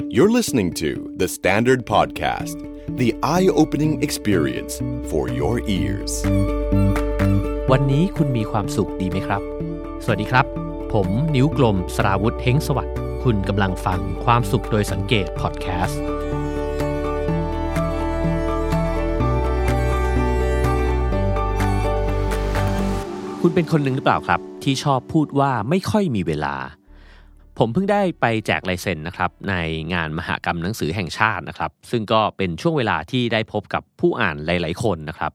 You're listening to The Standard Podcast, the eye opening experience for your ears. วันนี้คุณมีความสุขดีไหมครับ สวัสดีครับ ผมนิ้วกลมสราวุธเฮงสวัสดิ์ คุณกำลังฟังความสุขโดยสังเกตพอดแคสต์ คุณเป็นคนหนึ่งหรือเปล่าครับ ที่ชอบพูดว่าไม่ค่อยมีเวลา ผมเพิ่งได้ไปแจกลายเซ็นนะครับในงานมหกรรมหนังสือแห่งชาตินะครับ ซึ่งก็เป็นช่วงเวลาที่ได้พบกับผู้อ่านหลาย ๆ คนนะครับ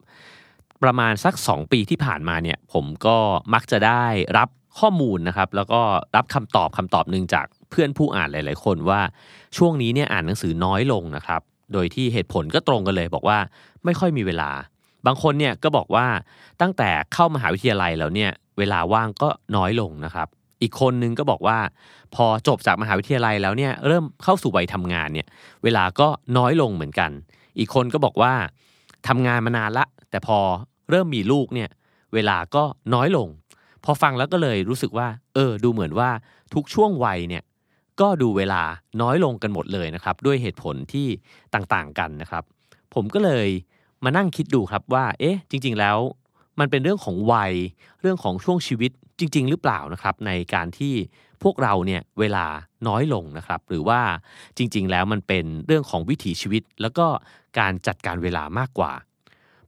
ประมาณสัก 2 ปีที่ผ่านมาเนี่ยผมก็มักจะได้รับข้อมูลนะครับ แล้วก็รับคำตอบคำตอบหนึ่งจากเพื่อนผู้อ่านหลาย ๆ คนว่าช่วงนี้เนี่ยอ่านหนังสือน้อยลงนะครับ โดยที่เหตุผลก็ตรงกันเลย บอกว่าไม่ค่อยมีเวลา บางคนเนี่ยก็บอกว่าตั้งแต่เข้ามหาวิทยาลัยแล้วเนี่ยเวลาว่างก็น้อยลงนะครับ อีกคนนึงก็บอกว่า พอจบจากมหาวิทยาลัยแล้วเนี่ยเริ่มเข้าสู่วัยทำงานเนี่ยเวลาก็น้อยลงเหมือนกัน อีกคนก็บอกว่าทำงานมานานละ แต่พอเริ่มมีลูกเนี่ยเวลาก็น้อยลง พอฟังแล้วก็เลยรู้สึกว่า เออ ดูเหมือนว่าทุกช่วงวัยเนี่ยก็ดูเวลาน้อยลงกันหมดเลยนะครับ ด้วยเหตุผลที่ต่างๆกันนะครับ ผมก็เลยมานั่งคิดดูครับว่า เอ๊ะ จริง ๆ แล้ว มันเป็นเรื่องของวัย เรื่องของช่วงชีวิต จริง ๆ หรือเปล่านะครับในการที่พวกเราเนี่ยเวลาน้อยลงนะครับ หรือว่าจริง ๆ แล้วมันเป็นเรื่องของวิถีชีวิต แล้วก็การจัดการเวลามากกว่า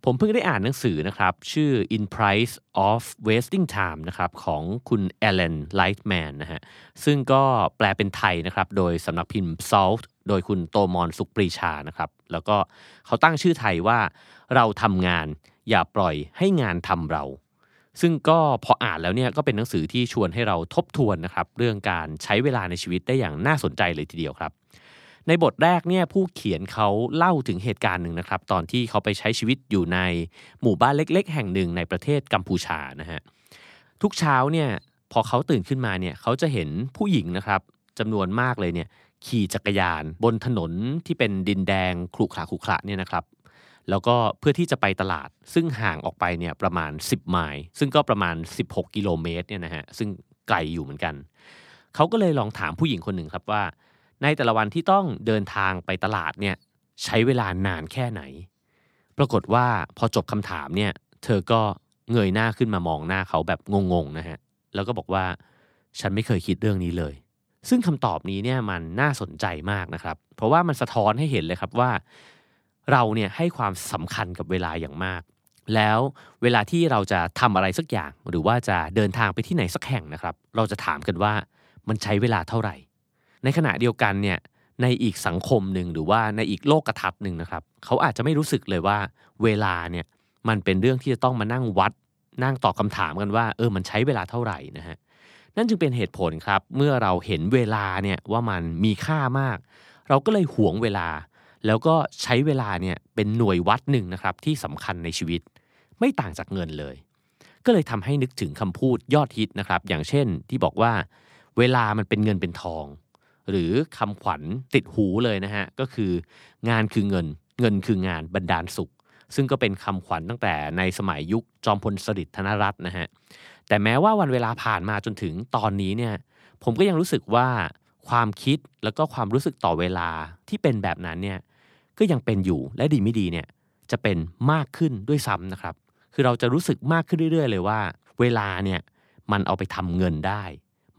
ผมเพิ่งได้อ่านหนังสือนะครับ ชื่อ In Price of Wasting Time นะครับของคุณเอเลนไลท์แมนนะฮะซึ่งก็แปลเป็นไทยนะครับ โดยสำนักพิมพ์ Salt โดยคุณโตมอนสุขปรีชานะครับ แล้วก็เขาตั้งชื่อไทยว่าเราทำงานอย่าปล่อยให้งานทำเรา ซึ่งก็พออ่านแล้วเนี่ยก็เป็นหนังสือที่ชวนให้เราทบทวนนะครับเรื่องการใช้เวลาในชีวิตได้อย่างน่าสนใจเลยทีเดียวครับ ในบทแรกเนี่ยผู้เขียนเขาเล่าถึงเหตุการณ์หนึ่งนะครับ ตอนที่เขาไปใช้ชีวิตอยู่ในหมู่บ้านเล็ก ๆ แห่งหนึ่งในประเทศกัมพูชานะฮะทุกเช้าเนี่ยพอเขาตื่นขึ้นมาเนี่ยเขาจะเห็นผู้หญิงนะครับจำนวนมากเลยเนี่ยขี่จักรยานบนถนนที่เป็นดินแดงขรุขระขรุขระเนี่ยนะครับ แล้วก็เพื่อที่จะไปตลาด ซึ่งห่างออกไปเนี่ยประมาณ 10 ไมล์ซึ่งก็ประมาณ 16 กิโลเมตรเนี่ยนะฮะซึ่งไกลอยู่เหมือนกัน เขาก็เลยลองถามผู้หญิงคนหนึ่งครับว่า ในแต่ละวันที่ต้องเดินทางไปตลาดเนี่ยใช้เวลานานแค่ไหน ปรากฏว่าพอจบคำถามเนี่ยเธอก็เงยหน้าขึ้นมามองหน้าเขาแบบงงๆนะฮะแล้วก็บอกว่าฉันไม่เคยคิดเรื่องนี้เลย ซึ่งคำตอบนี้เนี่ยมันน่าสนใจมากนะครับ เพราะว่ามันสะท้อนให้เห็นเลยครับว่า เราเนี่ยให้ความสำคัญกับเวลาอย่างมาก แล้วเวลาที่เราจะทำอะไรสักอย่าง หรือว่าจะเดินทางไปที่ไหนสักแห่งนะครับ เราจะถามกันว่ามันใช้เวลาเท่าไหร่ ในขณะเดียวกันเนี่ยในอีกสังคมหนึ่งหรือว่าในอีกโลกกระทัดหนึ่งนะครับ เขาอาจจะไม่รู้สึกเลยว่า เวลาเนี่ยมันเป็นเรื่องที่จะต้องมานั่งวัด นั่งตอบคำถามกันว่าเออมันใช้เวลาเท่าไหร่นะฮะนั่นจึงเป็นเหตุผลครับ เมื่อเราเห็นเวลาเนี่ยว่ามันมีค่ามาก เราก็เลยหวงเวลา แล้วก็ใช้เวลาเนี่ยเป็นหน่วยวัดหนึ่งนะครับที่สำคัญในชีวิต ไม่ต่างจากเงินเลย ก็เลยทำให้นึกถึงคำพูดยอดฮิตนะครับ อย่างเช่นที่บอกว่า เวลามันเป็นเงินเป็นทอง หรือคำขวัญติดหูเลยนะฮะก็คืองานคือเงิน เงินคืองานบรรดาลสุข ซึ่งก็เป็นคำขวัญตั้งแต่ในสมัยยุคจอมพลสฤษดิ์ธนรัตน์นะฮะแต่แม้ว่าวันเวลาผ่านมาจนถึงตอนนี้เนี่ยผมก็ยังรู้สึกว่าความคิดแล้วก็ความรู้สึกต่อเวลาที่เป็นแบบนั้นเนี่ย ก็ยังเป็นอยู่และดีไม่ดีเนี่ยจะเป็นมากขึ้นด้วยซ้ำนะครับ คือเราจะรู้สึกมากขึ้นเรื่อยๆ เลยว่า เวลาเนี่ยมันเอาไปทำเงินได้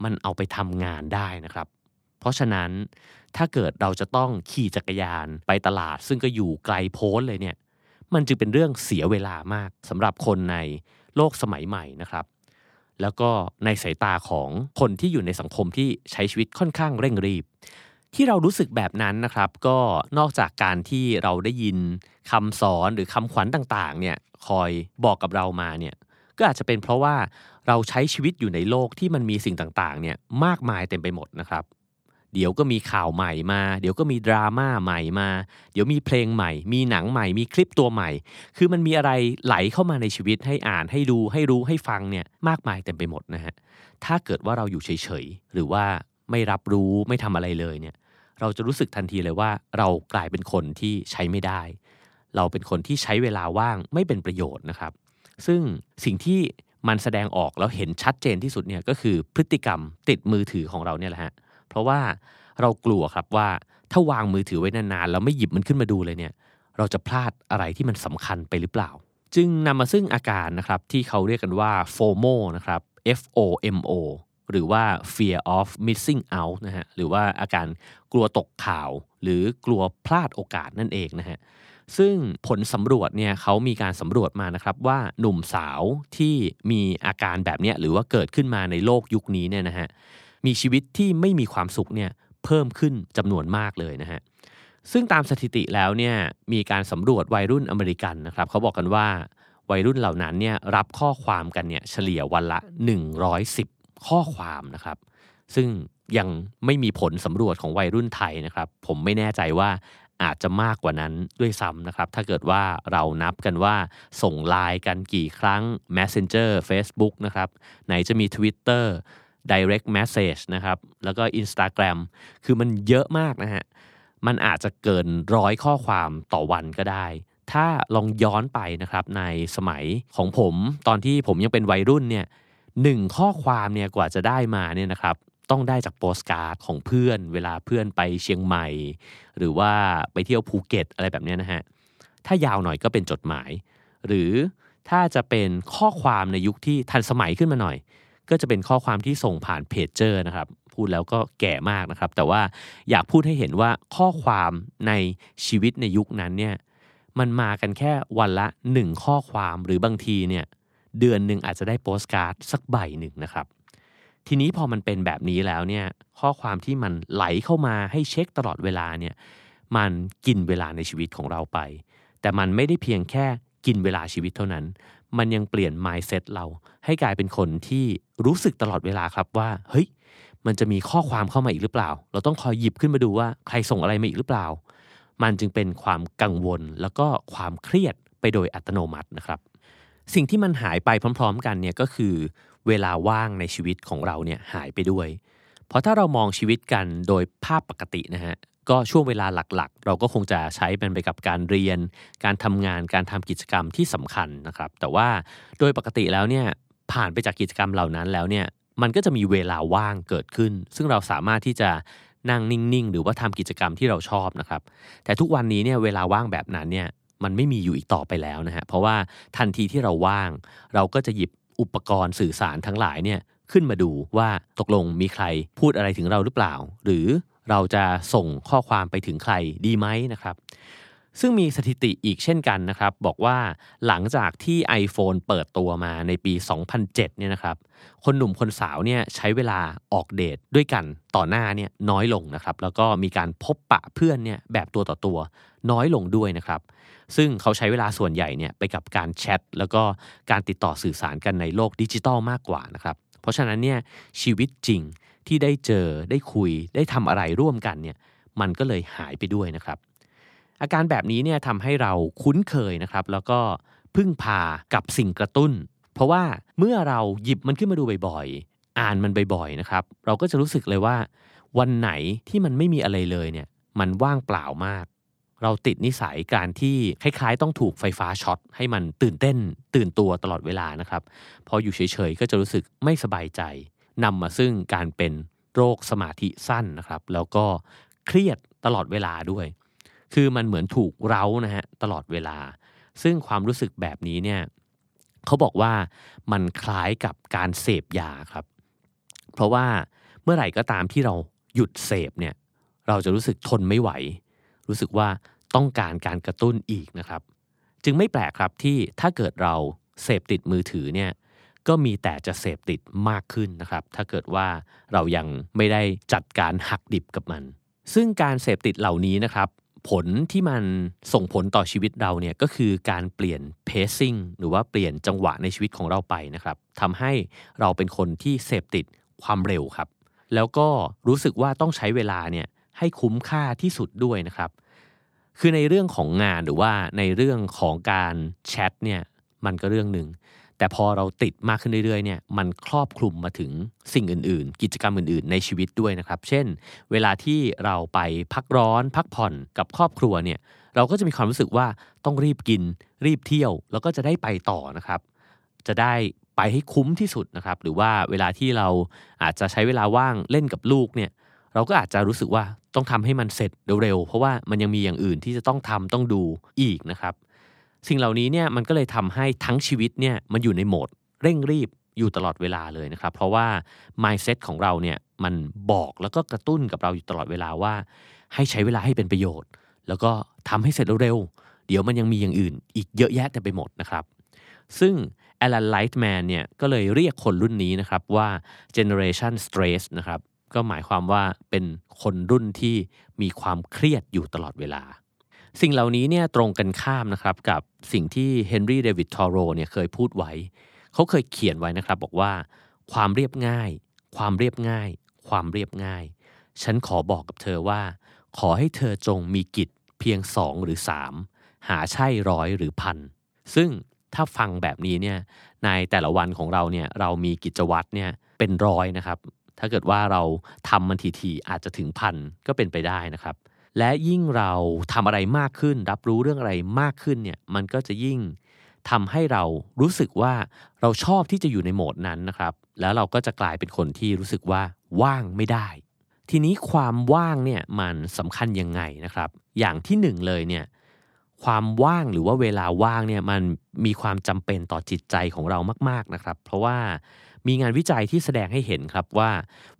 มันเอาไปทำงานได้นะครับ เพราะฉะนั้นถ้าเกิดเราจะต้องขี่จักรยานไปตลาด ซึ่งก็อยู่ไกลโพ้นเลยเนี่ยมันจึงเป็นเรื่องเสียเวลามากสำหรับคนในโลกสมัยใหม่นะครับ แล้วก็ในสายตาของคนที่อยู่ในสังคมที่ใช้ชีวิตค่อนข้างเร่งรีบ ที่เรารู้สึกแบบนั้นนะครับ ก็นอกจากการที่เราได้ยินคำสอนหรือคำขวัญต่างๆเนี่ยคอยบอกกับเรามาเนี่ยก็อาจจะเป็นเพราะว่าเราใช้ชีวิตอยู่ในโลกที่มันมีสิ่งต่างๆเนี่ยมากมายเต็มไปหมดนะครับ เดี๋ยวก็มีข่าวใหม่มา เดี๋ยวก็มีดราม่าใหม่มา เดี๋ยวมีเพลงใหม่ มีหนังใหม่ มีคลิปตัวใหม่ คือมันมีอะไรไหลเข้ามาในชีวิตให้อ่านให้ดูให้รู้ให้ฟังเนี่ยมากมายเต็มไปหมดนะฮะ ถ้าเกิดว่าเราอยู่เฉยๆหรือว่าไม่รับรู้ไม่ทำอะไรเลยเนี่ย เราจะรู้สึกทันทีเลยว่าเรากลายเป็นคนที่ใช้ไม่ได้ เราเป็นคนที่ใช้เวลาว่างไม่เป็นประโยชน์นะครับ ซึ่งสิ่งที่มันแสดงออกแล้วเห็นชัดเจนที่สุดเนี่ยก็คือพฤติกรรมติดมือถือของเราเนี่ยแหละฮะเพราะว่าเรากลัวครับว่าถ้าวางมือถือไว้นานๆแล้วไม่หยิบมันขึ้นมาดูเลยเนี่ย เราจะพลาดอะไรที่มันสำคัญไปหรือเปล่า จึงนำมาซึ่งอาการนะครับที่เขาเรียกกันว่า FOMO นะครับ F O M O หรือว่า fear of missing out นะฮะหรือว่าอาการกลัวตกข่าว หรือกลัวพลาดโอกาสนั่นเองนะฮะซึ่งผลสำรวจเนี่ยเขามีการสำรวจมานะครับว่าหนุ่มสาวที่มีอาการแบบนี้หรือว่าเกิดขึ้นมาในโลกยุคนี้เนี่ยนะฮะมีชีวิตที่ไม่มีความสุขเนี่ยเพิ่มขึ้นจำนวนมากเลยนะฮะซึ่งตามสถิติแล้วเนี่ยมีการสำรวจวัยรุ่นอเมริกันนะครับเขาบอกกันว่าวัยรุ่นเหล่านั้นเนี่ยรับข้อความกันเนี่ยเฉลี่ยวันละ 110 ข้อความนะครับ ซึ่งยังไม่มีผลสำรวจของวัยรุ่นไทยนะครับ ผมไม่แน่ใจว่าอาจจะมากกว่านั้นด้วยซ้ำนะครับ ถ้าเกิดว่าเรานับกันว่าส่งไลน์กันกี่ครั้ง Messenger Facebook นะครับ ไหนจะมี Twitter direct message นะครับ แล้วก็ Instagram คือมันเยอะมากนะฮะ มันอาจจะเกินร้อยข้อความต่อวันก็ได้ ถ้าลองย้อนไปนะครับในสมัยของผมตอนที่ผมยังเป็นวัยรุ่นเนี่ย หนึ่งข้อความเนี่ยกว่าจะได้มาเนี่ยนะครับต้องได้จากโปสการ์ดของเพื่อน เวลาเพื่อนไปเชียงใหม่ หรือว่าไปเที่ยวภูเก็ตอะไรแบบนี้นะฮะถ้ายาวหน่อยก็เป็นจดหมาย หรือถ้าจะเป็นข้อความในยุคที่ทันสมัยขึ้นมาหน่อย ก็จะเป็นข้อความที่ส่งผ่านเพจเจอร์นะครับพูดแล้วก็แก่มากนะครับ แต่ว่าอยากพูดให้เห็นว่าข้อความในชีวิตในยุคนั้นเนี่ยมันมากันแค่วันละหนึ่งข้อความหรือบางทีเนี่ย เดือนหนึ่งอาจจะได้โปสการ์ดสักใบหนึ่งนะครับ ทีนี้พอมันเป็นแบบนี้แล้วเนี่ยข้อความที่มันไหลเข้ามาให้เช็คตลอดเวลาเนี่ยมันกินเวลาในชีวิตของเราไป แต่มันไม่ได้เพียงแค่กินเวลาชีวิตเท่านั้น มันยังเปลี่ยน mindset เราให้กลายเป็นคนที่รู้สึกตลอดเวลาครับว่า เฮ้ย มันจะมีข้อความเข้ามาอีกหรือเปล่า เราต้องคอยหยิบขึ้นมาดูว่าใครส่งอะไรมาอีกหรือเปล่า มันจึงเป็นความกังวลแล้วก็ความเครียดไปโดยอัตโนมัตินะครับ สิ่งที่มันหายไปพร้อม ๆ กันเนี่ยก็คือเวลาว่างในชีวิตของเราเนี่ยหายไปด้วย เพราะถ้าเรามองชีวิตกันโดยภาพปกตินะฮะก็ช่วงเวลาหลักๆ เราก็คงจะใช้มันไปกับการเรียน การทำงานการทำกิจกรรมที่สำคัญนะครับ แต่ว่าโดยปกติแล้วเนี่ยผ่านไปจากกิจกรรมเหล่านั้นแล้วเนี่ยมันก็จะมีเวลาว่างเกิดขึ้น ซึ่งเราสามารถที่จะนั่งนิ่งๆ หรือว่าทำกิจกรรมที่เราชอบนะครับ แต่ทุกวันนี้เนี่ยเวลาว่างแบบนั้นเนี่ย มันไม่มีอยู่อีกต่อไปแล้วนะฮะเพราะว่าทันทีที่เราว่าง เราก็จะหยิบอุปกรณ์สื่อสารทั้งหลายเนี่ยขึ้นมาดูว่าตกลงมีใครพูดอะไรถึงเราหรือเปล่า หรือเราจะส่งข้อความไปถึงใครดีไหมนะครับ ซึ่งมีสถิติอีกเช่นกันนะครับ บอกว่าหลังจากที่ iPhone เปิดตัวมาในปี 2007 เนี่ยนะครับ คนหนุ่มคนสาวเนี่ยใช้เวลาออกเดทด้วยกันต่อหน้าเนี่ยน้อยลงนะครับ แล้วก็มีการพบปะเพื่อนเนี่ยแบบตัวต่อตัวน้อยลงด้วยนะครับ ซึ่งเขาใช้เวลาส่วนใหญ่เนี่ยไปกับการแชทแล้วก็การติดต่อสื่อสารกันในโลกดิจิตอลมากกว่านะครับ เพราะฉะนั้นเนี่ยชีวิตจริงที่ได้เจอได้คุยได้ทำอะไรร่วมกันเนี่ยมันก็เลยหายไปด้วยนะครับ อาการแบบนี้เนี่ยทำให้เราคุ้นเคยนะครับ แล้วก็พึ่งพากับสิ่งกระตุ้น เพราะว่าเมื่อเราหยิบมันขึ้นมาดูบ่อยๆ อ่านมันบ่อยๆนะครับ เราก็จะรู้สึกเลยว่า วันไหนที่มันไม่มีอะไรเลยเนี่ยมันว่างเปล่ามาก เราติดนิสัยการที่คล้ายๆ ต้องถูกไฟฟ้าช็อตให้มันตื่นเต้น ตื่นตัวตลอดเวลานะครับพออยู่เฉยๆก็จะรู้สึกไม่สบายใจนำมาซึ่งการเป็นโรคสมาธิสั้นนะครับ แล้วก็เครียดตลอดเวลาด้วย คือมันเหมือนถูกเร้านะฮะตลอดเวลา ซึ่งความรู้สึกแบบนี้เนี่ยเขาบอกว่ามันคล้ายกับการเสพยาครับ เพราะว่าเมื่อไหร่ก็ตามที่เราหยุดเสพเนี่ยเราจะรู้สึกทนไม่ไหว รู้สึกว่าต้องการการกระตุ้นอีกนะครับ จึงไม่แปลกครับที่ถ้าเกิดเราเสพติดมือถือเนี่ยก็มีแต่จะเสพติดมากขึ้นนะครับ ถ้าเกิดว่าเรายังไม่ได้จัดการหักดิบกับมัน ซึ่งการเสพติดเหล่านี้นะครับ ผลที่มันส่งผลต่อชีวิตเราเนี่ยก็คือการเปลี่ยน pacing หรือว่าเปลี่ยนจังหวะในชีวิตของเราไปนะครับทำให้เราเป็นคนที่เสพติดความเร็วครับ แล้วก็รู้สึกว่าต้องใช้เวลาเนี่ยให้คุ้มค่าที่สุดด้วยนะครับ คือในเรื่องของงานหรือว่าในเรื่องของการแชทเนี่ยมันก็เรื่องหนึ่งแต่พอเราติดมากขึ้นเรื่อยๆเนี่ยมันครอบคลุมมาถึงสิ่งอื่นๆ กิจกรรมอื่นๆ ในชีวิตด้วยนะครับ เช่น เวลาที่เราไปพักร้อน พักผ่อนกับครอบครัวเนี่ยเราก็จะมีความรู้สึกว่าต้องรีบกิน รีบเที่ยว แล้วก็จะได้ไปต่อนะครับ จะได้ไปให้คุ้มที่สุดนะครับ หรือว่าเวลาที่เราอาจจะใช้เวลาว่างเล่นกับลูกเนี่ย เราก็อาจจะรู้สึกว่าต้องทำให้มันเสร็จเร็วๆเพราะว่ามันยังมีอย่างอื่นที่จะต้องทำต้องดูอีกนะครับ สิ่งเหล่านี้เนี่ยมันก็เลยทำให้ทั้งชีวิตเนี่ยมันอยู่ในโหมดเร่งรีบอยู่ตลอดเวลาเลยนะครับ เพราะว่า mindset ของเราเนี่ยมันบอกแล้วก็กระตุ้นกับเราอยู่ตลอดเวลาว่า ให้ใช้เวลาให้เป็นประโยชน์ แล้วก็ทำให้เสร็จเร็วๆเดี๋ยวมันยังมีอย่างอื่น อีกเยอะแยะเต็มไปหมดนะครับ ซึ่งแอลันไลท์แมนเนี่ยก็เลยเรียกคนรุ่นนี้นะครับว่า generation stress นะครับ ก็หมายความว่าเป็นคนรุ่นที่มีความเครียดอยู่ตลอดเวลา สิ่งเหล่านี้เนี่ยตรงกันข้ามนะครับกับสิ่งที่เฮนรี่เดวิดทอโรเนี่ยเคยพูดไว้ เขาเคยเขียนไว้นะครับบอกว่าความเรียบง่าย ความเรียบง่าย ความเรียบง่าย ฉันขอบอกกับเธอว่า ขอให้เธอจงมีกิจเพียงสองหรือสามหาใช่ร้อยหรือพันซึ่งถ้าฟังแบบนี้เนี่ยในแต่ละวันของเราเนี่ยเรามีกิจวัตรเนี่ยเป็นร้อยนะครับ ถ้าเกิดว่าเราทำมันทีๆอาจจะถึงพันก็เป็นไปได้นะครับ และยิ่งเราทำอะไรมากขึ้น รับรู้เรื่องอะไรมากขึ้นเนี่ยมันก็จะยิ่งทำให้เรารู้สึกว่าเราชอบที่จะอยู่ในโหมดนั้นนะครับ แล้วเราก็จะกลายเป็นคนที่รู้สึกว่าว่างไม่ได้ ทีนี้ความว่างเนี่ยมันสำคัญยังไงนะครับ อย่างที่หนึ่งเลยเนี่ยความว่างหรือว่าเวลาว่างเนี่ยมันมีความจำเป็นต่อจิตใจของเรามาก ๆนะครับ เพราะว่า มีงานวิจัยที่แสดงให้เห็นครับว่า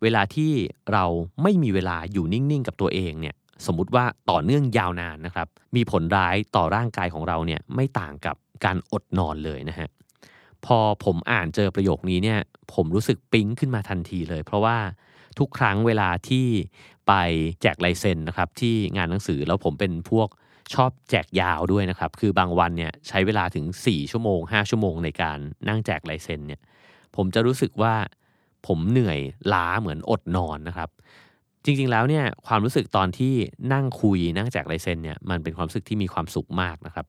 เวลาที่เราไม่มีเวลาอยู่นิ่ง ๆ กับตัวเองเนี่ยสมมุติว่าต่อเนื่องยาวนานนะครับ มีผลร้ายต่อร่างกายของเราเนี่ยไม่ต่างกับการอดนอนเลยนะฮะพอผมอ่านเจอประโยคนี้เนี่ยผมรู้สึกปิ๊งขึ้นมาทันทีเลย เพราะว่าทุกครั้งเวลาที่ไปแจกลายเซ็นนะครับที่งานหนังสือแล้วผมเป็นพวกชอบแจกยาวด้วยนะครับ คือบางวันเนี่ยใช้เวลาถึง 4 ชั่วโมง 5 ชั่วโมงในการนั่งแจกลายเซ็นเนี่ย ผมจะรู้สึกว่าผมเหนื่อยล้าเหมือนอดนอนนะครับ จริงๆแล้วเนี่ยความรู้สึกตอนที่นั่งคุยนั่งแจกลายเซ็นเนี่ยมันเป็นความรู้สึกที่มีความสุขมากนะครับ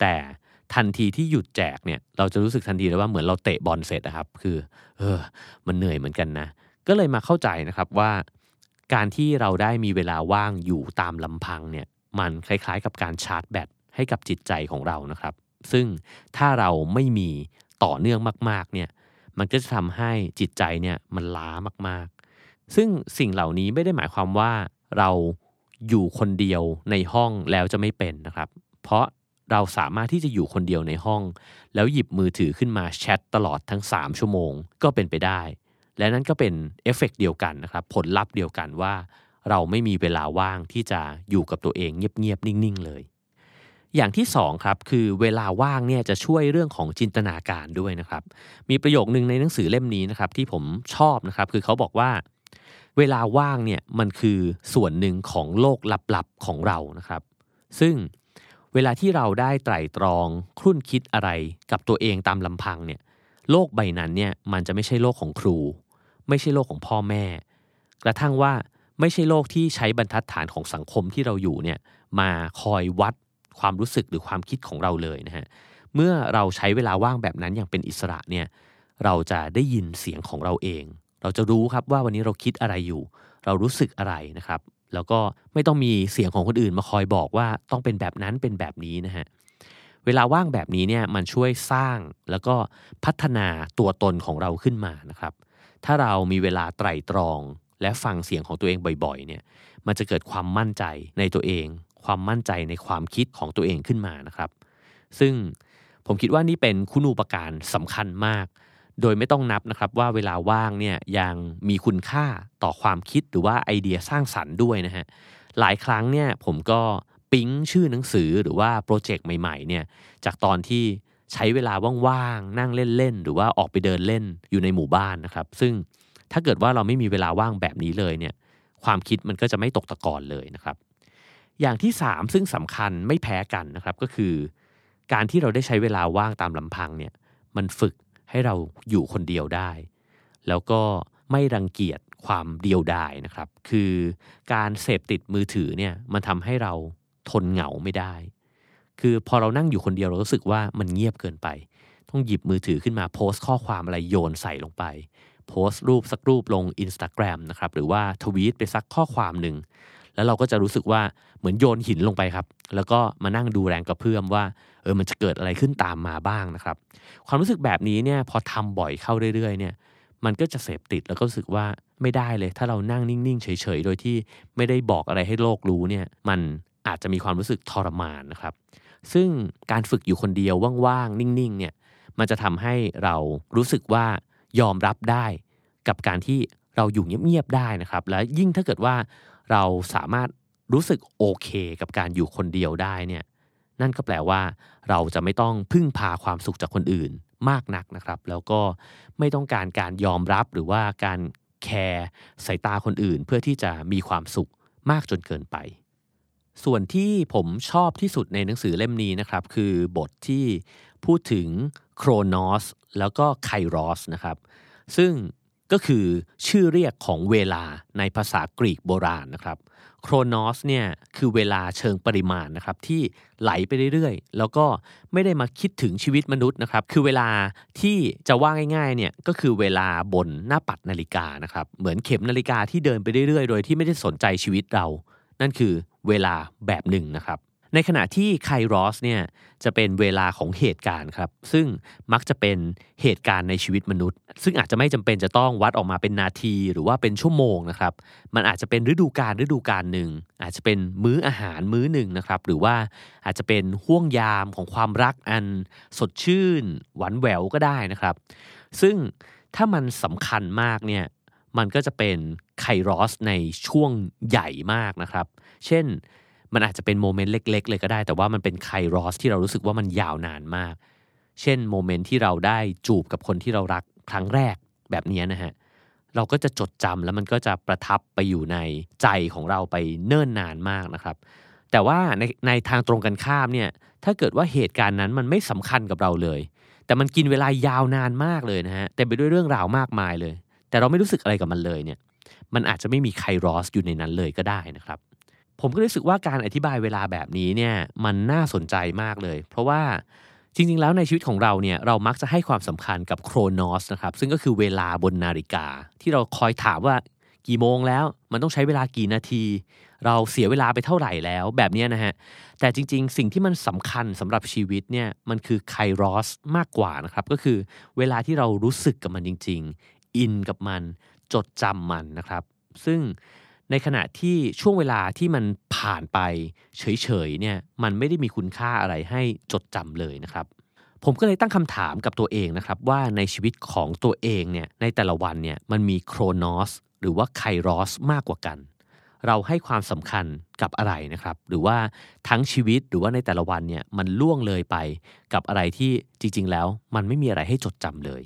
แต่ทันทีที่หยุดแจกเนี่ยเราจะรู้สึกทันทีเลยว่าเหมือนเราเตะบอลเสร็จนะครับ คือ เออ มันเหนื่อยเหมือนกันนะ ก็เลยมาเข้าใจนะครับว่า การที่เราได้มีเวลาว่างอยู่ตามลำพังเนี่ยมันคล้ายๆ กับการชาร์จแบตให้กับจิตใจของเรานะครับ ซึ่งถ้าเราไม่มีต่อเนื่องมากๆเนี่ย มันก็จะทำให้จิตใจเนี่ยมันล้ามากๆ ซึ่งสิ่งเหล่านี้ไม่ได้หมายความว่าเราอยู่คนเดียวในห้องแล้วจะไม่เป็นนะครับ เพราะเราสามารถที่จะอยู่คนเดียวในห้อง แล้วหยิบมือถือขึ้นมาแชทตลอดทั้ง 3 ชั่วโมงก็เป็นไปได้ และนั่นก็เป็นเอฟเฟกเดียวกันนะครับ ผลลัพธ์เดียวกันว่า เราไม่มีเวลาว่างที่จะอยู่กับตัวเองเงียบๆนิ่ง ๆ เลย อย่างที่สองครับคือเวลาว่างเนี่ยจะช่วยเรื่องของจินตนาการด้วยนะครับ มีประโยคนึงในหนังสือเล่มนี้นะครับที่ผมชอบนะครับคือเขาบอกว่า เวลาว่างเนี่ยมันคือส่วนหนึ่งของโลกลับๆของเรานะครับ ซึ่งเวลาที่เราได้ไตร่ตรองครุ่นคิดอะไรกับตัวเองตามลำพังเนี่ยโลกใบนั้นเนี่ยมันจะไม่ใช่โลกของครู ไม่ใช่โลกของพ่อแม่ กระทั่งว่าไม่ใช่โลกที่ใช้บรรทัดฐานของสังคมที่เราอยู่เนี่ยมาคอยวัด ความรู้สึกหรือความคิดของเราเลยนะฮะเมื่อเราใช้เวลาว่างแบบนั้นอย่างเป็นอิสระเนี่ยเราจะได้ยินเสียงของเราเอง เราจะรู้ครับว่าวันนี้เราคิดอะไรอยู่ เรารู้สึกอะไรนะครับ แล้วก็ไม่ต้องมีเสียงของคนอื่นมาคอยบอกว่าต้องเป็นแบบนั้นเป็นแบบนี้นะฮะเวลาว่างแบบนี้เนี่ยมันช่วยสร้างแล้วก็พัฒนาตัวตนของเราขึ้นมานะครับ ถ้าเรามีเวลาไตร่ตรองและฟังเสียงของตัวเองบ่อยๆเนี่ยมันจะเกิดความมั่นใจในตัวเอง ความมั่นใจในความคิดของตัวเองขึ้นมานะครับ ซึ่งผมคิดว่านี่เป็นคุณูปการสำคัญมาก โดยไม่ต้องนับนะครับว่าเวลาว่างเนี่ยยังมีคุณค่าต่อความคิดหรือว่าไอเดียสร้างสรรค์ด้วยนะฮะหลายครั้งเนี่ยผมก็ปิ๊งชื่อหนังสือหรือว่าโปรเจกต์ใหม่ๆเนี่ยจากตอนที่ใช้เวลาว่างๆ นั่งเล่น ๆ หรือว่าออกไปเดินเล่นอยู่ในหมู่บ้านนะครับ ซึ่งถ้าเกิดว่าเราไม่มีเวลาว่างแบบนี้เลยเนี่ยความคิดมันก็จะไม่ตกตะกอนเลยนะครับ อย่างที่ 3 ซึ่งสำคัญไม่แพ้กันนะครับก็คือ การที่เราได้ใช้เวลาว่างตามลำพังเนี่ยมันฝึกให้เราอยู่คนเดียวได้ แล้วก็ไม่รังเกียจความเดียวดายนะครับ คือการเสพติดมือถือเนี่ยมันทำให้เราทนเหงาไม่ได้ คือพอเรานั่งอยู่คนเดียวเรารู้สึกว่ามันเงียบเกินไป ต้องหยิบมือถือขึ้นมาโพสต์ข้อความอะไรโยนใส่ลงไป โพสต์รูปสักรูปลง Instagram นะครับหรือว่าทวีตไปสักข้อความหนึ่ง แล้วเราก็จะรู้สึกว่าเหมือนโยนหินลงไปครับ แล้วก็มานั่งดูแรงกระเพื่อมว่าเออมันจะเกิดอะไรขึ้นตามมาบ้างนะครับ ความรู้สึกแบบนี้เนี่ยพอทำบ่อยเข้าเรื่อยๆเนี่ยมันก็จะเสพติดแล้วก็รู้สึกว่าไม่ได้เลย ถ้าเรานั่งนิ่งๆเฉยๆ โดยที่ไม่ได้บอกอะไรให้โลกรู้เนี่ยมันอาจจะมีความรู้สึกทรมานนะครับ ซึ่งการฝึกอยู่คนเดียวว่างๆ นิ่งๆเนี่ยมันจะทำให้เรารู้สึกว่ายอมรับได้ กับการที่เราอยู่เงียบๆได้นะครับ และยิ่งถ้าเกิดว่า เราสามารถรู้สึกโอเคกับการอยู่คนเดียวได้เนี่ยนั่นก็แปลว่า เราจะไม่ต้องพึ่งพาความสุขจากคนอื่นมากนักนะครับ แล้วก็ไม่ต้องการการยอมรับหรือว่าการ care สายตาคนอื่น เพื่อที่จะมีความสุขมากจนเกินไป ส่วนที่ผมชอบที่สุดในหนังสือเล่มนี้นะครับ คือบทที่พูดถึงโครนอสแล้วก็ไครอสนะครับ ซึ่ง ก็คือชื่อเรียกของเวลาในภาษากรีกโบราณนะครับโครนอสเนี่ยคือเวลาเชิงปริมาณนะครับที่ไหลไปเรื่อยๆ แล้วก็ไม่ได้มาคิดถึงชีวิตมนุษย์นะครับคือเวลาที่จะว่าง่ายๆเนี่ยก็คือเวลาบนหน้าปัดนาฬิกานะครับเหมือนเข็มนาฬิกาที่เดินไปเรื่อยๆ โดยที่ไม่ได้สนใจชีวิตเรา นั่นคือเวลาแบบหนึ่งนะครับ ในขณะที่ไครอสเนี่ยจะเป็นเวลาของเหตุการณ์ครับ ซึ่งมักจะเป็นเหตุการณ์ในชีวิตมนุษย์ ซึ่งอาจจะไม่จำเป็นจะต้องวัดออกมาเป็นนาทีหรือว่าเป็นชั่วโมงนะครับ มันอาจจะเป็นฤดูกาลฤดูกาลหนึ่ง อาจจะเป็นมื้ออาหารมื้อหนึ่งนะครับ หรือว่าอาจจะเป็นห้วงยามของความรักอันสดชื่น หวานแหววก็ได้นะครับ ซึ่งถ้ามันสำคัญมากเนี่ยมันก็จะเป็นไครอสในช่วงใหญ่มากนะครับ เช่น มันอาจจะเป็น moment เล็ก ๆ เลยก็ได้ แต่ว่ามันเป็นไครอสที่เรารู้สึกว่ามันยาวนานมาก เช่น moment ที่เราได้จูบกับคนที่เรารักครั้งแรกแบบนี้นะฮะเราก็จะจดจำแล้วมันก็จะประทับไปอยู่ในใจของเราไปเนิ่นนานมากนะครับ แต่ว่าในในทางตรงกันข้ามเนี่ยถ้าเกิดว่าเหตุการณ์นั้นมันไม่สำคัญกับเราเลย แต่มันกินเวลายาวนานมากเลยนะฮะเต็มไปด้วยเรื่องราวมากมายเลย แต่เราไม่รู้สึกอะไรกับมันเลยเนี่ยมันอาจจะไม่มีไครอสอยู่ในนั้นเลยก็ได้นะครับ ผมก็รู้สึกว่าการอธิบายเวลาแบบนี้เนี่ยมันน่าสนใจมากเลย เพราะว่าจริง ๆ แล้วในชีวิตของเราเนี่ยเรามักจะให้ความสำคัญกับโครนอสนะครับซึ่งก็คือเวลาบนนาฬิกา ที่เราคอยถามว่ากี่โมงแล้ว มันต้องใช้เวลากี่นาที เราเสียเวลาไปเท่าไหร่แล้วแบบนี้นะฮะแต่จริง ๆ สิ่งที่มันสำคัญสำหรับชีวิตเนี่ยมันคือไครอสมากกว่านะครับก็คือเวลาที่เรารู้สึกกับมันจริง ๆ อินกับมันจดจำมันนะครับ ซึ่ง ในขณะที่ช่วงเวลาที่มันผ่านไปเฉยๆเนี่ยมันไม่ได้มีคุณค่าอะไรให้จดจำเลยนะครับ ผมก็เลยตั้งคำถามกับตัวเองนะครับว่าในชีวิตของตัวเองเนี่ยในแต่ละวันเนี่ยมันมีโครนอสหรือว่าไครอสมากกว่ากัน เราให้ความสำคัญกับอะไรนะครับ หรือว่าทั้งชีวิตหรือว่าในแต่ละวันเนี่ยมันล่วงเลยไปกับอะไรที่จริง ๆ แล้ว มันไม่มีอะไรให้จดจำเลย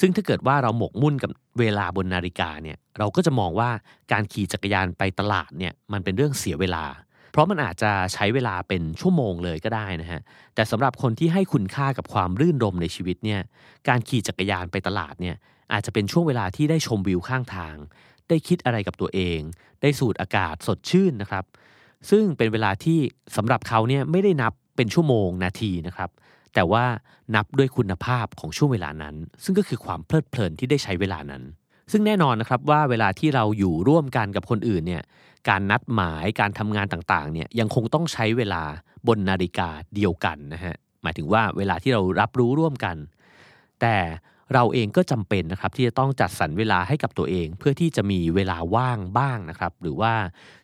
ซึ่งถ้าเกิดว่าเราหมกมุ่นกับเวลาบนนาฬิกาเนี่ยเราก็จะมองว่าการขี่จักรยานไปตลาดเนี่ยมันเป็นเรื่องเสียเวลา เพราะมันอาจจะใช้เวลาเป็นชั่วโมงเลยก็ได้นะฮะแต่สำหรับคนที่ให้คุณค่ากับความรื่นรมในชีวิตเนี่ยการขี่จักรยานไปตลาดเนี่ยอาจจะเป็นช่วงเวลาที่ได้ชมวิวข้างทาง ได้คิดอะไรกับตัวเอง ได้สูดอากาศสดชื่นนะครับ ซึ่งเป็นเวลาที่สำหรับเขาเนี่ยไม่ได้นับเป็นชั่วโมงนาทีนะครับ แต่ว่านับด้วยคุณภาพของช่วงเวลานั้น ซึ่งก็คือความเพลิดเพลินที่ได้ใช้เวลานั้น ซึ่งแน่นอนนะครับว่าเวลาที่เราอยู่ร่วมกันกับคนอื่นเนี่ยการนัดหมายการทำงานต่างๆเนี่ยยังคงต้องใช้เวลาบนนาฬิกาเดียวกันนะฮะหมายถึงว่าเวลาที่เรารับรู้ร่วมกัน แต่ เราเองก็จำเป็นนะครับที่จะต้องจัดสรรเวลาให้กับตัวเอง เพื่อที่จะมีเวลาว่างบ้างนะครับ หรือว่า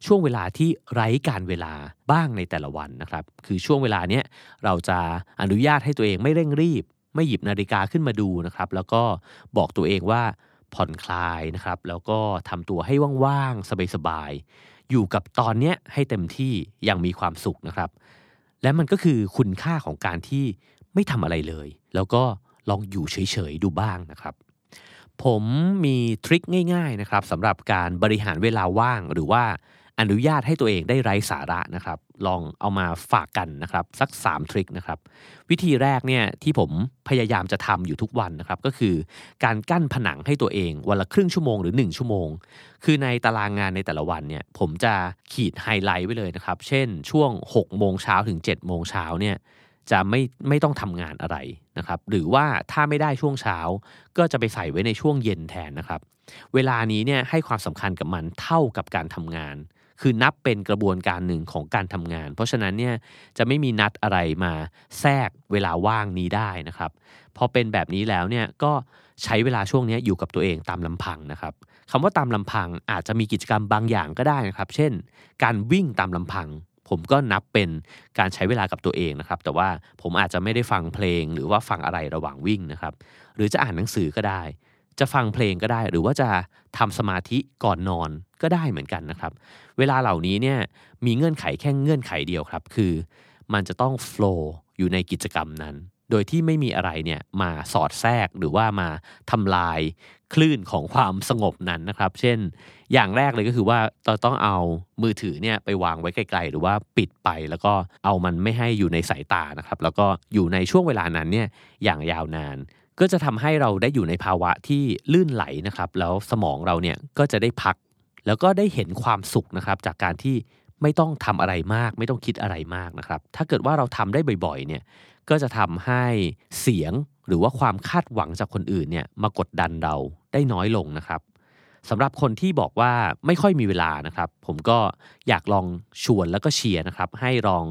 ช่วงเวลาที่ไร้การเวลาบ้างในแต่ละวันนะครับ คือช่วงเวลาเนี้ยเราจะอนุญาตให้ตัวเองไม่เร่งรีบ ไม่หยิบนาฬิกาขึ้นมาดูนะครับ แล้วก็บอกตัวเองว่าผ่อนคลายนะครับ แล้วก็ทำตัวให้ว่างๆสบายๆอยู่กับตอนเนี้ยให้เต็มที่อย่างมีความสุขนะครับ และมันก็คือคุณค่าของการที่ไม่ทำอะไรเลย แล้วก็ ลองอยู่เฉยๆดูบ้างนะครับ ผมมีทริคง่ายๆนะครับสำหรับการบริหารเวลาว่างหรือว่าอนุญาตให้ตัวเองได้ไร้สาระนะครับ ลองเอามาฝากกันนะครับ สัก 3 ทริคนะครับ วิธีแรกเนี่ยที่ผมพยายามจะทำอยู่ทุกวันนะครับ ก็คือการกั้นผนังให้ตัวเอง วันละครึ่งชั่วโมงหรือ 1 ชั่วโมง คือในตารางงานในแต่ละวันเนี่ยผมจะขีดไฮไลท์ไว้เลยนะครับ เช่นช่วง6โมงเช้าถึง7โมงเช้าเนี่ยจะไม่ไม่ต้องทำงานอะไร นะครับหรือว่าถ้าไม่ได้ช่วงเช้า ก็จะไปใส่ไว้ในช่วงเย็นแทนนะครับ เวลานี้เนี่ยให้ความสำคัญกับมันเท่ากับการทำงาน คือนับเป็นกระบวนการหนึ่งของการทำงาน เพราะฉะนั้นเนี่ยจะไม่มีนัดอะไรมาแทรกเวลาว่างนี้ได้นะครับพอเป็นแบบนี้แล้วเนี่ยก็ใช้เวลาช่วงนี้อยู่กับตัวเองตามลำพังนะครับคำว่าตามลำพังอาจจะมีกิจกรรมบางอย่างก็ได้นะครับ เช่น การวิ่งตามลำพัง ผมก็นับเป็นการใช้เวลากับตัวเองนะครับ แต่ว่าผมอาจจะไม่ได้ฟังเพลง หรือว่าฟังอะไรระหว่างวิ่งนะครับ หรือจะอ่านหนังสือก็ได้ จะฟังเพลงก็ได้ หรือว่าจะทำสมาธิก่อนนอนก็ได้เหมือนกันนะครับ เวลาเหล่านี้เนี่ยมีเงื่อนไขแค่เงื่อนไขเดียวครับ คือ มันจะต้องโฟล์อยู่ในกิจกรรมนั้น โดยที่ไม่มีอะไรเนี่ยมาสอดแทรกหรือว่ามาทำลายคลื่นของความสงบนั้นนะครับ เช่น อย่างแรกเลยก็คือว่าเราต้องเอามือถือเนี่ยไปวางไว้ไกลๆ หรือว่าปิดไปแล้วก็เอามันไม่ให้อยู่ในสายตานะครับแล้วก็อยู่ในช่วงเวลานั้นเนี่ยอย่างยาวนาน ก็จะทำให้เราได้อยู่ในภาวะที่ลื่นไหลนะครับแล้วสมองเราเนี่ยก็จะได้พัก แล้วก็ได้เห็นความสุขนะครับจากการที่ไม่ต้องทำอะไรมาก ไม่ต้องคิดอะไรมากนะครับ ถ้าเกิดว่าเราทำได้บ่อยๆเนี่ยก็จะทำให้เสียงหรือว่าความคาดหวังจากคนอื่นเนี่ยมากดดันเราได้น้อยลงนะครับ สำหรับคนที่บอกว่าไม่ค่อยมีเวลานะครับ ผมก็อยากลองชวนแล้วก็เชียร์นะครับให้ลอง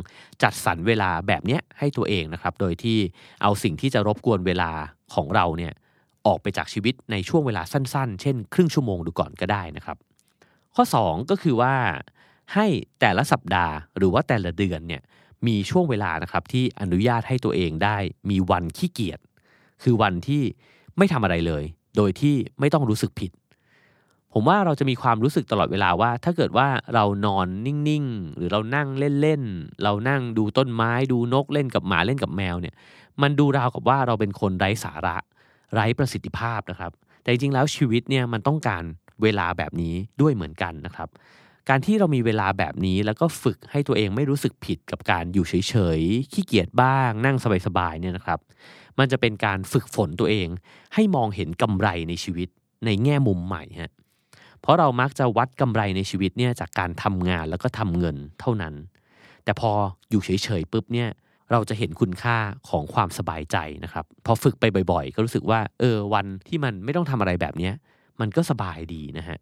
จัดสรรเวลาแบบเนี้ยให้ตัวเองนะครับ โดยที่เอาสิ่งที่จะรบกวนเวลาของเราเนี่ยออกไปจากชีวิตในช่วงเวลาสั้น ๆ เช่น ครึ่งชั่วโมงดูก่อนก็ได้นะครับ ข้อ 2 ก็คือว่าให้แต่ละสัปดาห์หรือว่าแต่ละเดือนเนี่ยมีช่วงเวลานะครับที่อนุญาตให้ตัวเองได้มีวันขี้เกียจคือวันที่ไม่ทำอะไรเลย โดยที่ไม่ต้องรู้สึกผิด ผมว่าเราจะมีความรู้สึกตลอดเวลาว่า ถ้าเกิดว่าเรานอนนิ่งๆ หรือเรานั่งเล่นๆ เรานั่งดูต้นไม้ดูนกเล่นกับหมาเล่นกับแมวเนี่ย มันดูราวกับว่าเราเป็นคนไร้สาระไร้ประสิทธิภาพนะครับ แต่จริงๆแล้วชีวิตเนี่ยมันต้องการเวลาแบบนี้ด้วยเหมือนกันนะครับ การที่เรามีเวลาแบบนี้แล้วก็ฝึกให้ตัวเองไม่รู้สึกผิดกับการอยู่เฉยๆขี้เกียจบ้าง นั่งสบายๆเนี่ยนะครับ มันจะเป็นการฝึกฝนตัวเอง ให้มองเห็นกำไรในชีวิตในแง่มุมใหม่ฮะ เพราะเรามักจะวัดกำไรในชีวิตเนี่ยจากการทำงานแล้วก็ทำเงินเท่านั้น แต่พออยู่เฉยๆปุ๊บเนี่ยเราจะเห็นคุณค่าของความสบายใจนะครับ พอฝึกไปบ่อยๆ ก็รู้สึกว่าเออวันที่มันไม่ต้องทำอะไรแบบนี้มันก็สบายดีนะฮะ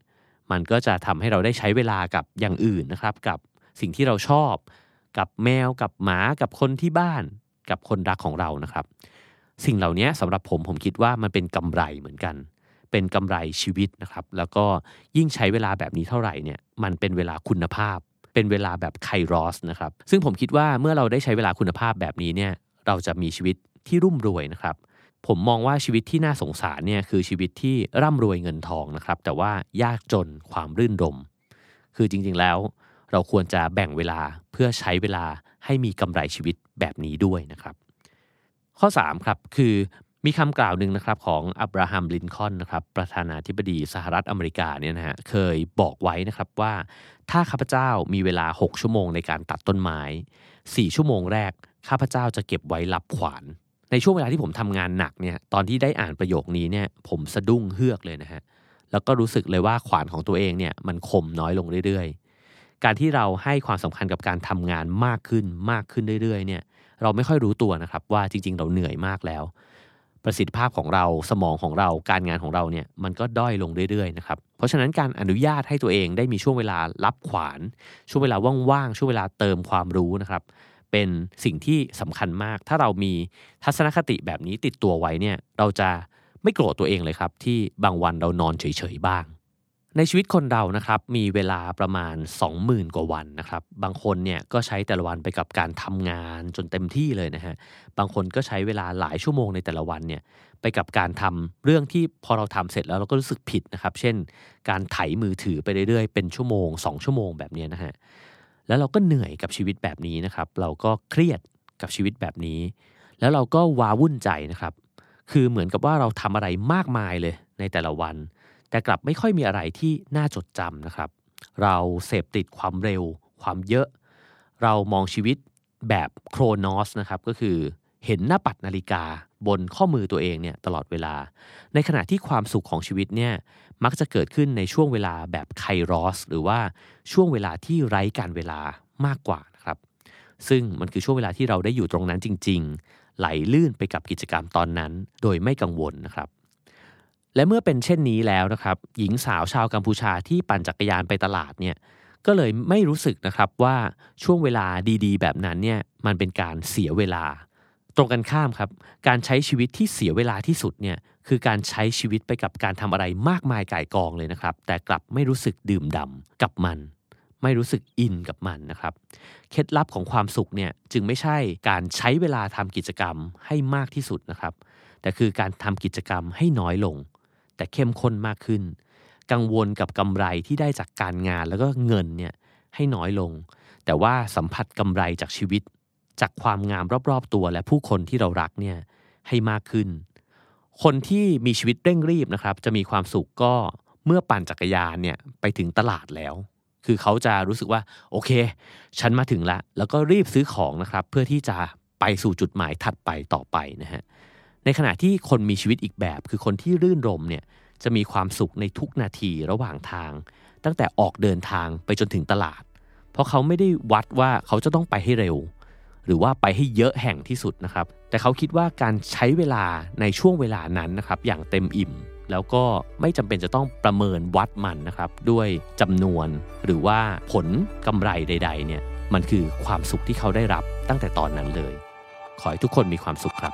มันก็จะทำให้เราได้ใช้เวลากับอย่างอื่นนะครับ กับสิ่งที่เราชอบ กับแมวกับหมากับคนที่บ้าน กับคนรักของเรานะครับ สิ่งเหล่านี้สำหรับผมผมคิดว่ามันเป็นกำไรเหมือนกัน เป็นกำไรชีวิตนะครับ แล้วก็ยิ่งใช้เวลาแบบนี้เท่าไหร่เนี่ยมันเป็นเวลาคุณภาพ เป็นเวลาแบบไครอสนะครับ ซึ่งผมคิดว่าเมื่อเราได้ใช้เวลาคุณภาพแบบนี้เนี่ยเราจะมีชีวิตที่รุ่มรวยนะครับ ผมมองว่าชีวิตที่น่าสงสารเนี่ยคือชีวิตที่ร่ำรวยเงินทองนะครับ แต่ว่ายากจนความรื่นรม คือจริงๆแล้วเราควรจะแบ่งเวลาเพื่อใช้เวลาให้มีกำไรชีวิตแบบนี้ด้วยนะครับ ข้อ3ครับคือ มีคำกล่าวหนึ่งนะครับของอับราฮัมลินคอนนะครับประธานาธิบดีสหรัฐอเมริกาเนี่ยนะฮะเคยบอกไว้นะครับว่า ถ้าข้าพเจ้ามีเวลา 6 ชั่วโมงในการตัดต้นไม้ 4 ชั่วโมงแรก ข้าพเจ้าจะเก็บไว้รับขวาน ในช่วงเวลาที่ผมทำงานหนักเนี่ยตอนที่ได้อ่านประโยคนี้เนี่ยผมสะดุ้งเฮือกเลยนะฮะแล้วก็รู้สึกเลยว่าขวานของตัวเองเนี่ยมันคมน้อยลงเรื่อยๆ การที่เราให้ความสำคัญกับการทำงานมากขึ้นมากขึ้นเรื่อยๆเนี่ยเราไม่ค่อยรู้ตัวนะครับว่าจริงๆ เราเหนื่อยมากแล้ว ประสิทธิภาพของเราสมองของเราการงานของเราเนี่ยมันก็ด้อยลงเรื่อยๆนะครับเพราะฉะนั้นการอนุญาตให้ตัวเองได้มีช่วงเวลารับขวาน ช่วงเวลาว่างๆช่วงเวลาเติมความรู้นะครับเป็นสิ่งที่สำคัญมาก ถ้าเรามีทัศนคติแบบนี้ติดตัวไว้เนี่ยเราจะไม่โกรธตัวเองเลยครับ ที่บางวันเรานอนเฉยๆบ้าง ในชีวิตคนเรานะครับมีเวลาประมาณ 20,000 กว่าวันนะครับ บางคนเนี่ยก็ใช้แต่ละวันไปกับการทำงานจนเต็มที่เลยนะฮะบางคนก็ใช้เวลาหลายชั่วโมงในแต่ละวันเนี่ยไปกับการทำเรื่องที่พอเราทำเสร็จแล้วเราก็รู้สึกผิดนะครับ เช่น การไถมือถือไปเรื่อยๆเป็นชั่วโมง 2 ชั่วโมงแบบนี้นะฮะแล้วเราก็เหนื่อยกับชีวิตแบบนี้นะครับ เราก็เครียดกับชีวิตแบบนี้ แล้วเราก็วาวุ่นใจนะครับ คือเหมือนกับว่าเราทำอะไรมากมายเลยในแต่ละวัน แต่กลับไม่ค่อยมีอะไรที่น่าจดจำนะครับ เราเสพติดความเร็ว ความเยอะ เรามองชีวิตแบบโครนอสนะครับก็คือเห็นหน้าปัดนาฬิกาบนข้อมือตัวเองเนี่ยตลอดเวลา ในขณะที่ความสุขของชีวิตเนี่ยมักจะเกิดขึ้นในช่วงเวลาแบบไครอส หรือว่าช่วงเวลาที่ไร้การเวลามากกว่านะครับ ซึ่งมันคือช่วงเวลาที่เราได้อยู่ตรงนั้นจริง ๆ ไหลลื่นไปกับกิจกรรมตอนนั้น โดยไม่กังวลนะครับ และเมื่อเป็นเช่นนี้แล้วนะครับหญิงสาวชาวกัมพูชาที่ปั่นจักรยานไปตลาดเนี่ยก็เลยไม่รู้สึกนะครับว่าช่วงเวลาดีๆ แบบนั้นเนี่ยมันเป็นการเสียเวลา ตรงกันข้ามครับ การใช้ชีวิตที่เสียเวลาที่สุดเนี่ยคือการใช้ชีวิตไปกับการทำอะไรมากมายก่ายกองเลยนะครับ แต่กลับไม่รู้สึกดื่มด่ากับมัน ไม่รู้สึกอินกับมันนะครับ เคล็ดลับของความสุขเนี่ยจึงไม่ใช่การใช้เวลาทำกิจกรรมให้มากที่สุดนะครับ แต่คือการทำกิจกรรมให้น้อยลง แต่เข้มข้นมากขึ้น กังวลกับกำไรที่ได้จากการงานแล้วก็เงินเนี่ยให้น้อยลง แต่ว่าสัมผัสกำไรจากชีวิต จากความงามรอบๆ ตัวและผู้คนที่เรารักเนี่ยให้มากขึ้น คนที่มีชีวิตเร่งรีบนะครับ จะมีความสุขก็เมื่อปั่นจักรยานเนี่ยไปถึงตลาดแล้ว คือเขาจะรู้สึกว่าโอเค ฉันมาถึงแล้วแล้วก็รีบซื้อของนะครับ เพื่อที่จะไปสู่จุดหมายถัดไปต่อไปนะฮะ ในขณะที่คนมีชีวิตอีกแบบ คือคนที่รื่นรมเนี่ยจะมีความสุขในทุกนาทีระหว่างทาง ตั้งแต่ออกเดินทางไปจนถึงตลาด เพราะเขาไม่ได้วัดว่าเขาจะต้องไปให้เร็ว หรือว่าไปให้เยอะแห่งที่สุดนะครับ แต่เขาคิดว่าการใช้เวลาในช่วงเวลานั้นนะครับอย่างเต็มอิ่ม แล้วก็ไม่จำเป็นจะต้องประเมินวัดมันนะครับ ด้วยจำนวนหรือว่าผลกำไรใด ๆ เนี่ยมันคือความสุขที่เขาได้รับตั้งแต่ตอนนั้นเลย ขอให้ทุกคนมีความสุขครับ